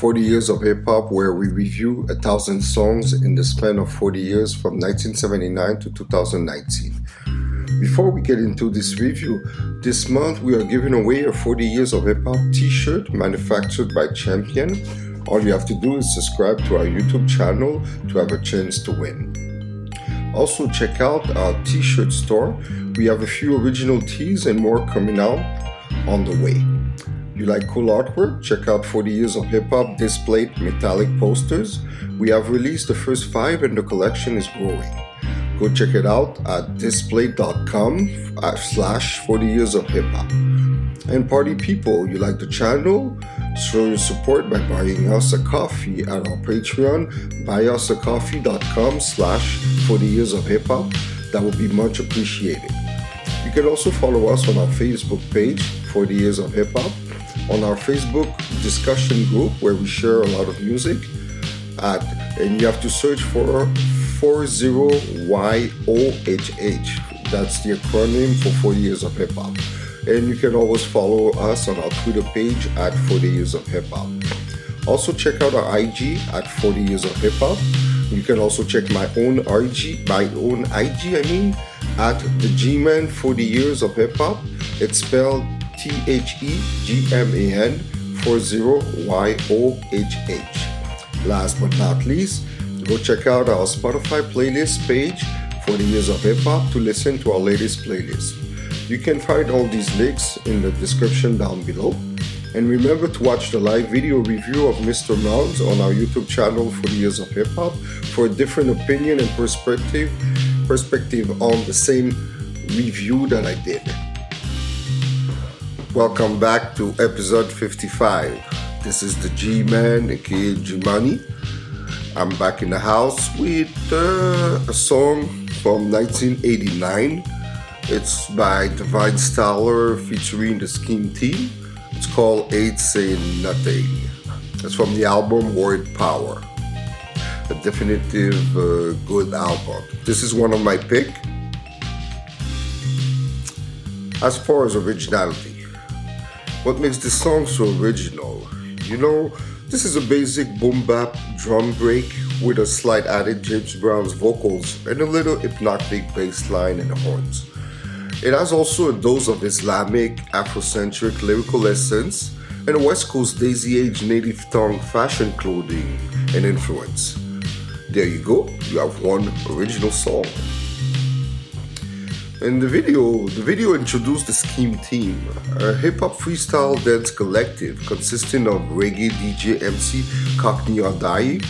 40 Years of Hip Hop, where we review a thousand songs in the span of 40 years from 1979 to 2019. Before we get into this review, this month we are giving away a 40 Years of Hip Hop t shirt manufactured by Champion. All you have to do is subscribe to our YouTube channel to have a chance to win. Also, check out our t shirt store. We have a few original tees and more coming out on the way. You like cool artwork? Check out 40 Years of Hip Hop displayed metallic posters. We have released the first five and the collection is growing. Go check it out at display.com slash 40 Years of Hip Hop. And party people, you like the channel? Show your support by buying us a coffee at our Patreon, buyusacoffee.com slash 40 Years of Hip Hop. That would be much appreciated. You can also follow us on our Facebook page, 40 Years of Hip Hop on our Facebook discussion group where we share a lot of music. At, and you have to search for 40YOHH. That's the acronym for 40 Years of Hip Hop. And you can always follow us on our Twitter page at 40 Years of Hip Hop. Also, check out our IG at 40 Years of Hip Hop. You can also check my own IG, my own IG, I mean, at the G-Man 40 Years of Hip Hop. It's spelled T H E G M A N 40 Y O H H. Last but not least, go check out our Spotify playlist page for the Years of Hip Hop to listen to our latest playlist. You can find all these links in the description down below. And remember to watch the live video review of Mr. Mounds on our YouTube channel for the Years of Hip Hop for a different opinion and perspective perspective on the same review that I did. Welcome back to episode 55. This is the G Man, aka Money. I'm back in the house with uh, a song from 1989. It's by Divine Styler featuring the Scheme Team. It's called Ain't Saying Nothing. It's from the album Word Power. A definitive uh, good album. This is one of my pick. As far as originality, what makes this song so original? You know, this is a basic boom bap drum break with a slight added James Brown's vocals and a little hypnotic bass line and horns. It has also a dose of Islamic, Afrocentric lyrical essence and a West Coast Daisy Age native tongue fashion clothing and influence. There you go, you have one original song. In the video, the video introduced the Scheme Team, a hip hop freestyle dance collective consisting of reggae DJ MC Cockney Adai,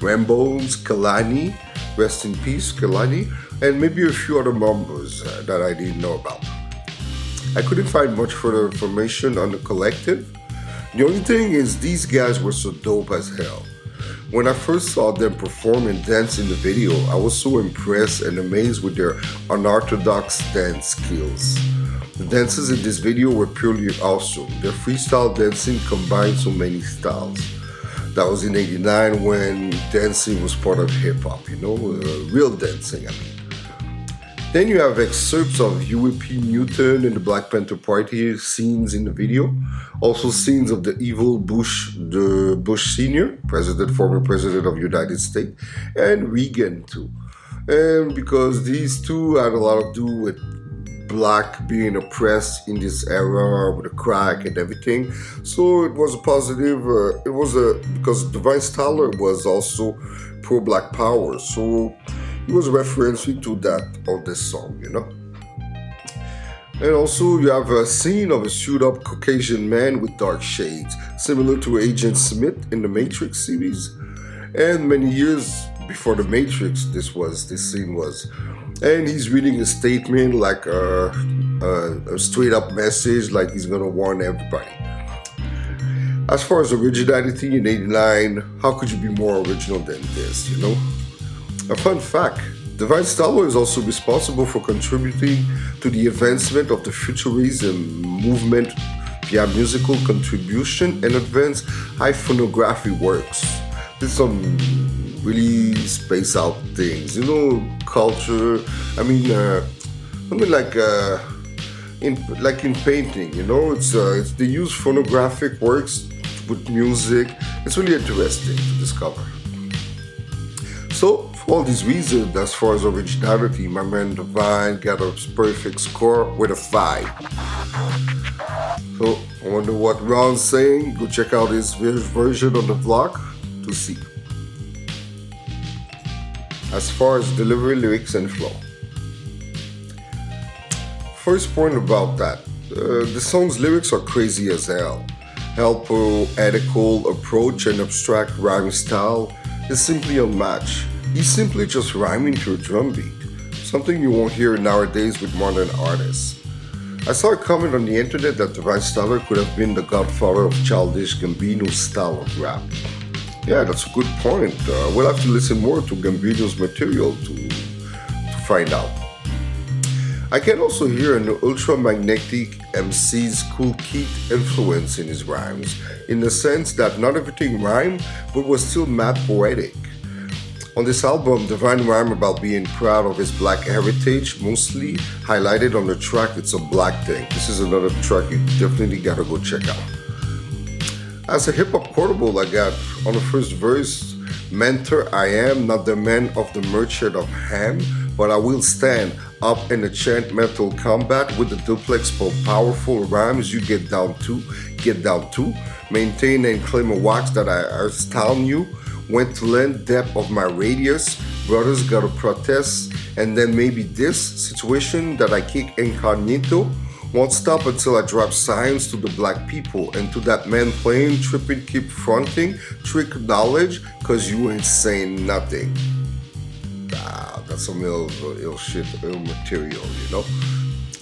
Rambones, Kalani, rest in peace, Kalani, and maybe a few other members uh, that I didn't know about. I couldn't find much further information on the collective. The only thing is, these guys were so dope as hell. When I first saw them perform and dance in the video, I was so impressed and amazed with their unorthodox dance skills. The dances in this video were purely awesome. Their freestyle dancing combined so many styles. That was in 89 when dancing was part of hip hop, you know, uh, real dancing, I mean. Then you have excerpts of Huey P. Newton and the Black Panther Party scenes in the video. Also scenes of the evil Bush, the Bush Senior, president, former president of United States, and Reagan too. And because these two had a lot to do with black being oppressed in this era with the crack and everything. So it was a positive. Uh, it was a because Divine Styler was also pro black power. So he was referencing to that on this song, you know. And also, you have a scene of a suit up Caucasian man with dark shades, similar to Agent Smith in the Matrix series. And many years before the Matrix, this was this scene was, and he's reading a statement like uh, uh, a, a, a straight up message, like he's gonna warn everybody. As far as originality in '89, how could you be more original than this? You know. A fun fact Divine Styler is also responsible for contributing to the advancement of the futurism movement via musical contribution and advanced high phonography works. There's some really space out things, you know, culture. I mean, uh, I mean, like uh, in like in painting, you know, it's uh, it's they use phonographic works with music. It's really interesting to discover. So, for all these reasons, as far as originality, my man Divine got a perfect score with a 5. So, I wonder what Ron's saying. Go check out his version on the vlog to see. As far as delivery, lyrics, and flow. First point about that uh, the song's lyrics are crazy as hell. Hell poetical approach and abstract rhyme style is simply unmatched. He's simply just rhyming to a drum beat, something you won't hear nowadays with modern artists. I saw a comment on the internet that Divine Styler could have been the godfather of childish Gambino's style of rap. Yeah, that's a good point. Uh, we'll have to listen more to Gambino's material to, to find out. I can also hear an ultra-magnetic MC's Kool Keith influence in his rhymes, in the sense that not everything rhymed, but was still mad poetic. On this album, Divine rhyme about being proud of his black heritage, mostly highlighted on the track It's a Black Thing. This is another track you definitely gotta go check out. As a hip hop quotable, I got on the first verse, Mentor, I am not the man of the merchant of Ham, but I will stand up in the chant metal combat with the duplex for powerful rhymes you get down to, get down to, maintain and claim a wax that I astound you, went to lend depth of my radius, brothers gotta protest, and then maybe this situation that I kick incognito won't stop until I drop signs to the black people and to that man playing, tripping, keep fronting, trick knowledge, cause you ain't saying nothing. Ah, that's some ill, ill shit, ill material, you know?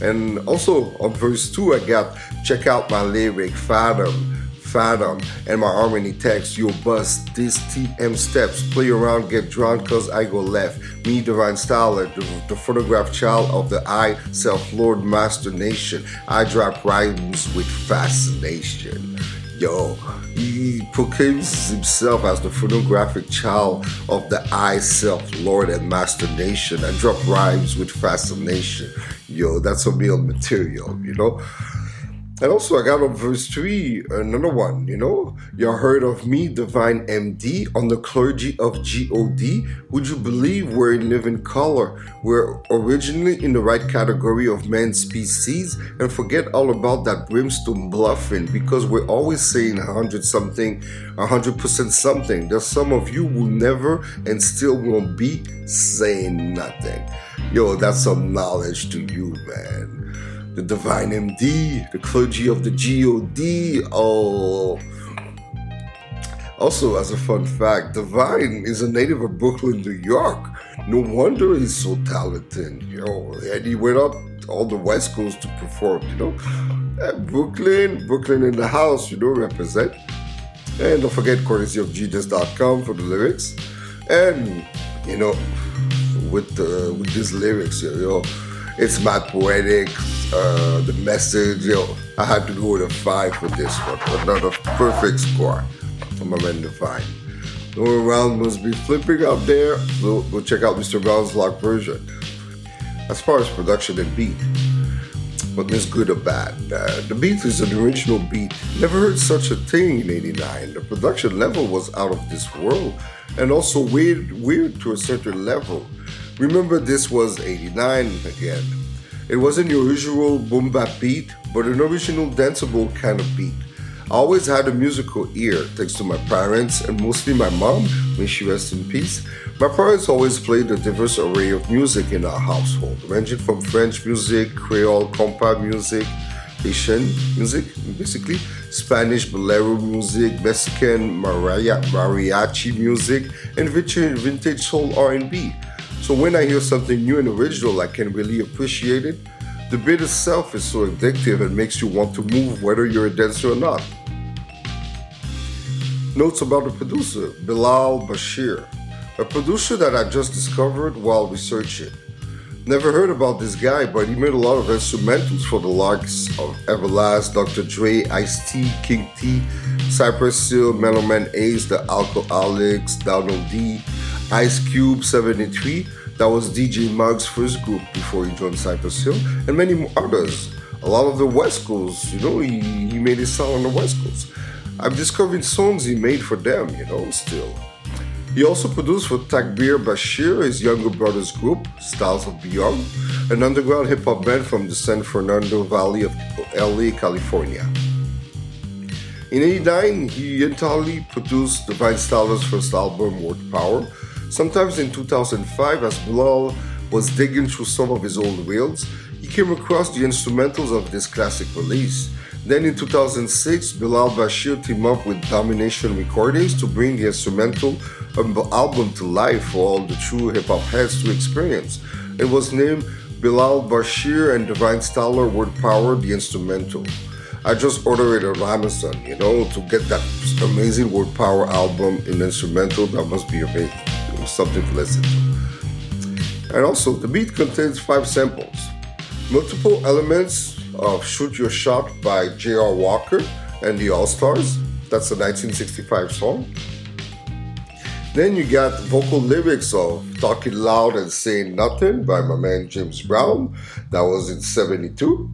And also on verse 2, I got check out my lyric, Fathom Fathom and my harmony text, you'll bust these TM steps. Play around, get drawn, cause I go left. Me, Divine Styler, the, the photograph child of the I, self Lord Master Nation. I drop rhymes with fascination. Yo, he proclaims himself as the photographic child of the I, self Lord and Master Nation. and drop rhymes with fascination. Yo, that's a real material, you know? And also, I got on verse 3, uh, another one, you know. You heard of me, Divine MD, on the clergy of God. Would you believe we're in living color? We're originally in the right category of man species and forget all about that brimstone bluffing because we're always saying 100 something, 100% something. There's some of you will never and still won't be saying nothing. Yo, that's some knowledge to you, man the Divine MD, the clergy of the God. Oh. Also, as a fun fact, Divine is a native of Brooklyn, New York. No wonder he's so talented, you know. And he went up all the West Coast to perform, you know. And Brooklyn, Brooklyn in the house, you know, represent. And don't forget courtesy of genius.com for the lyrics. And, you know, with the with these lyrics, you know, it's my poetic, uh, the message. Yo, I had to go with a five for this one. Another perfect score from man Divine. No round must be flipping out there. We'll, check out Mr. Brown's lock version. As far as production and beat, but it's good or bad. Uh, the beat is an original beat. Never heard such a thing in '89. The production level was out of this world, and also weird, weird to a certain level. Remember, this was 89 again. It wasn't your usual boom bap beat, but an original danceable kind of beat. I always had a musical ear, thanks to my parents and mostly my mom, may she rest in peace. My parents always played a diverse array of music in our household, ranging from French music, Creole compa music, Haitian music, basically, Spanish bolero music, Mexican mariachi music, and vintage soul R&B. So when I hear something new and original, I can really appreciate it. The beat itself is so addictive and makes you want to move whether you're a dancer or not. Notes about the producer, Bilal Bashir, a producer that I just discovered while researching. Never heard about this guy, but he made a lot of instrumentals for the likes of Everlast, Dr. Dre, Ice T, King T, Cypress Hill, Mellow Man Ace, The Alkaholiks, Donald D, Ice Cube 73, that was DJ Muggs' first group before he joined Cypress Hill, and many others. A lot of the West Coast, you know, he, he made his sound on the West Coast. I'm discovering songs he made for them, you know, still. He also produced for Takbir Bashir, his younger brother's group, Styles of Beyond, an underground hip hop band from the San Fernando Valley of LA, California. In 89, he entirely produced the Divine Styler's first album, Word Power. Sometimes in 2005, as Bilal was digging through some of his old reels, he came across the instrumentals of this classic release. Then in 2006, Bilal Bashir teamed up with Domination Recordings to bring the instrumental um, album to life for all the true hip hop heads to experience. It was named Bilal Bashir and Divine Styler Word Power, the instrumental. I just ordered it on Amazon, you know, to get that amazing Word Power album in instrumental. That must be amazing. Something to listen to. And also, the beat contains five samples, multiple elements of Shoot Your Shot by J.R. Walker and the All Stars. That's a 1965 song. Then you got vocal lyrics of Talking Loud and Saying Nothing by my man James Brown. That was in 72.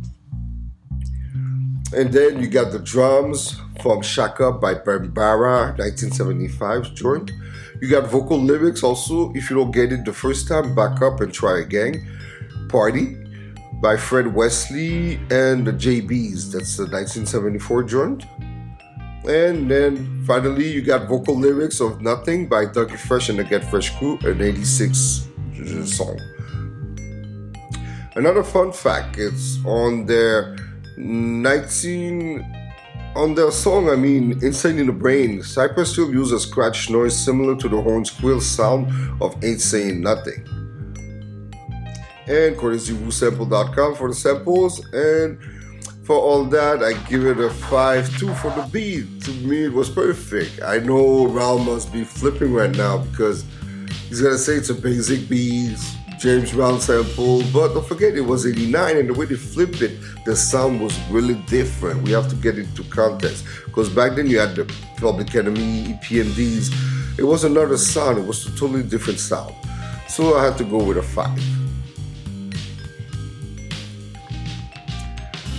And then you got the drums from Shaka by Bambaataa, 1975 joint. You got vocal lyrics also. If you don't get it the first time, back up and try again. Party by Fred Wesley and the JBs. That's the 1974 joint. And then finally, you got vocal lyrics of Nothing by Dougie Fresh and the Get Fresh Crew, an 86 song. Another fun fact it's on their 19 on their song, I mean, Insane in the Brain, Cypress Hill uses a scratch noise similar to the horn squeal sound of Ain't Saying Nothing. And courtesywoosample.com for the samples. And for all that, I give it a 5 2 for the beat. To me, it was perfect. I know Raul must be flipping right now because he's gonna say it's a basic beat James Brown sample, but don't forget it was 89 and the way they flipped it, the sound was really different. We have to get into context because back then you had the Public Enemy, EPMDs. It was another sound, it was a totally different sound. So I had to go with a 5.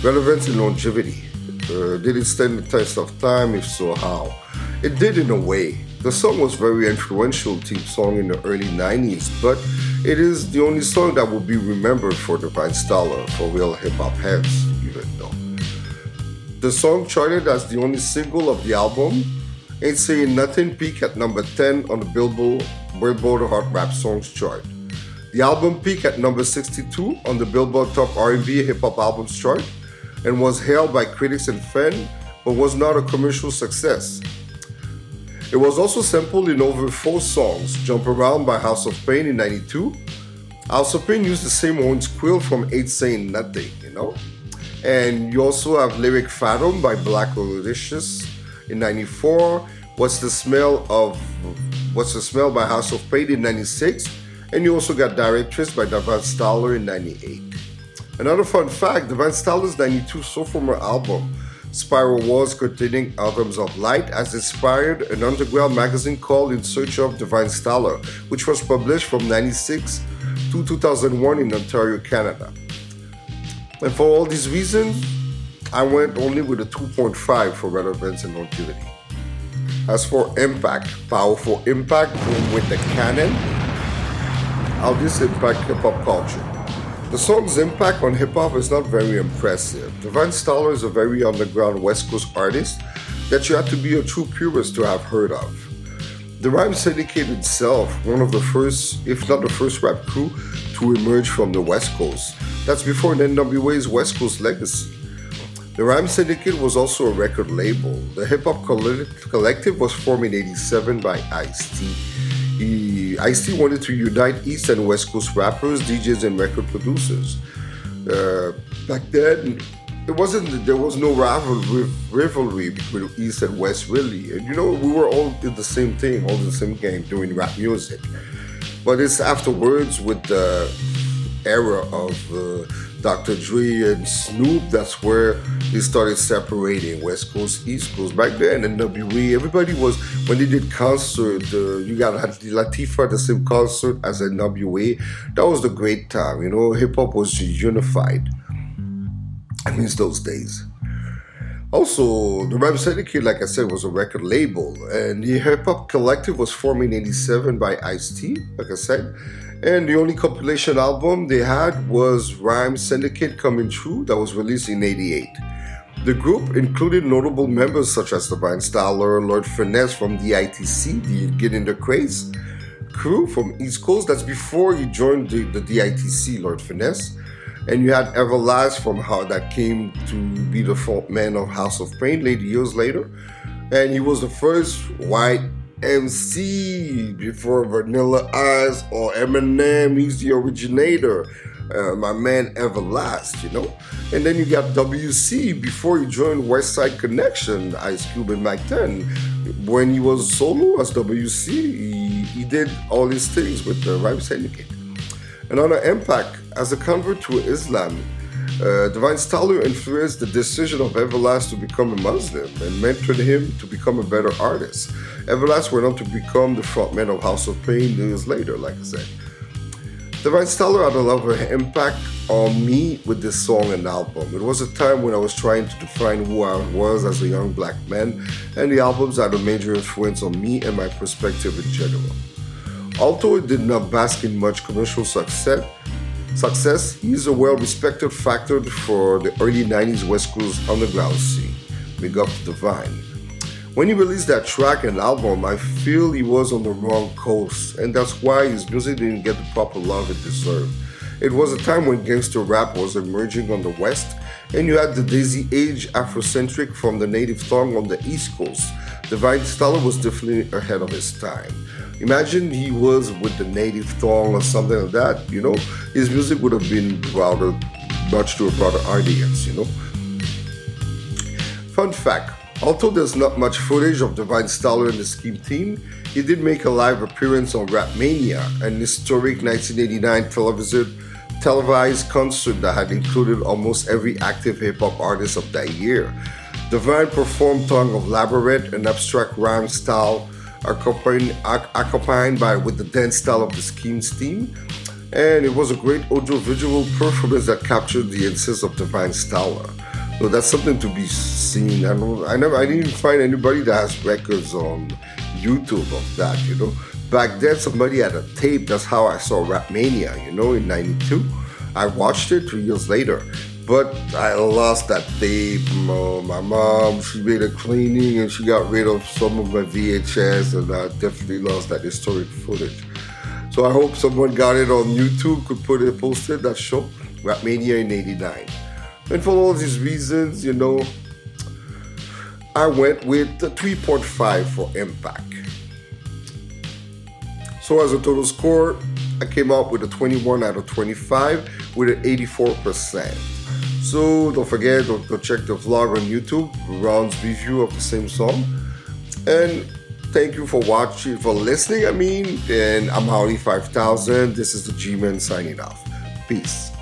Relevance and longevity. Uh, did it stand the test of time? If so, how? It did in a way. The song was very influential team song in the early 90s, but it is the only song that will be remembered for the Divine Styler, for real hip hop heads, even though. The song charted as the only single of the album. Ain't Saying Nothing peaked at number 10 on the Billboard, Billboard Hot Rap Songs chart. The album peaked at number 62 on the Billboard Top R&B Hip Hop Albums chart and was hailed by critics and fans, but was not a commercial success. It was also sampled in over four songs Jump Around by House of Pain in 92. House of Pain used the same horn squeal from Ain't Saying Nothing, you know? And you also have Lyric Fathom by Blackalicious in 94. What's the Smell of What's the Smell by House of Pain in 96. And you also got Directress by Divine Styler in 98. Another fun fact, Divine Styler's 92 sophomore album Spiral Walls containing autumns of light has inspired an underground magazine called In Search of Divine Styler, which was published from 96 to 2001 in Ontario, Canada. And for all these reasons, I went only with a 2.5 for relevance and longevity. As for impact, powerful impact with the canon, how this impact hip hop culture. The song's impact on hip hop is not very impressive. Divine Styler is a very underground West Coast artist that you have to be a true purist to have heard of. The Rhyme Syndicate itself, one of the first, if not the first rap crew to emerge from the West Coast. That's before the NWA's West Coast legacy. The Rhyme Syndicate was also a record label. The hip hop collective was formed in 87 by Ice T he, Ice-T wanted to unite East and West Coast rappers, DJs, and record producers. Uh, back then, it wasn't there was no rivalry, rivalry between East and West really, and you know we were all in the same thing, all in the same game, doing rap music. But it's afterwards with the era of uh, Dr. Dre and Snoop, that's where they started separating West Coast, East Coast. Back then, NWA, everybody was, when they did concert, uh, you got Latifah at the same concert as NWA. That was the great time, you know, hip hop was unified. I miss those days. Also, the Rhyme Syndicate, like I said, was a record label, and the Hip Hop Collective was formed in '87 by Ice T, like I said. And the only compilation album they had was Rhyme Syndicate Coming Through, that was released in '88. The group included notable members such as the Divine Styler, Lord Finesse from DITC, the Get in the Craze crew from East Coast. That's before he joined the, the DITC, Lord Finesse. And you had Everlast from how that came to be the front man of House of Pain later years later. And he was the first white MC before Vanilla Ice or Eminem. He's the originator. Uh, my man Everlast, you know. And then you got WC before he joined Westside Connection, Ice Cube and Mack 10. When he was solo as WC, he, he did all these things with the Rhyme Syndicate. Another impact as a convert to Islam, uh, Divine Styler influenced the decision of Everlast to become a Muslim and mentored him to become a better artist. Everlast went on to become the frontman of House of Pain years later, like I said. Divine Styler had a lot of impact on me with this song and album. It was a time when I was trying to define who I was as a young black man, and the albums had a major influence on me and my perspective in general. Although it did not bask in much commercial success, success, is a well-respected factor for the early 90s West Coast underground scene. Big up to Divine. When he released that track and album, I feel he was on the wrong coast, and that's why his music didn't get the proper love it deserved. It was a time when gangster rap was emerging on the West, and you had the Daisy Age Afrocentric from the native tongue on the East Coast. Divine Styler was definitely ahead of his time. Imagine he was with the native tongue or something like that, you know, his music would have been broader, much to a broader audience, you know. Fun fact Although there's not much footage of Divine Styler and the Scheme team, he did make a live appearance on Rapmania, an historic 1989 television, televised concert that had included almost every active hip hop artist of that year. Divine performed Tongue of Labyrinth, an abstract rhyme style accompanied, by with the dance style of the Schemes team, and it was a great audiovisual performance that captured the essence of Divine Styler. So that's something to be seen. I I never, I didn't find anybody that has records on YouTube of that. You know, back then somebody had a tape. That's how I saw Rapmania. You know, in '92, I watched it two years later, but I lost that tape. my mom, she made a cleaning and she got rid of some of my VHS, and I definitely lost that historic footage. So I hope someone got it on YouTube, could put it, posted that show, Rapmania in '89. And for all these reasons, you know, I went with the 3.5 for impact. So as a total score, I came up with a 21 out of 25 with an 84%. So don't forget to, to check the vlog on YouTube, Ron's review of the same song. And thank you for watching, for listening, I mean. And I'm Holly 5000. This is the G-Man signing off. Peace.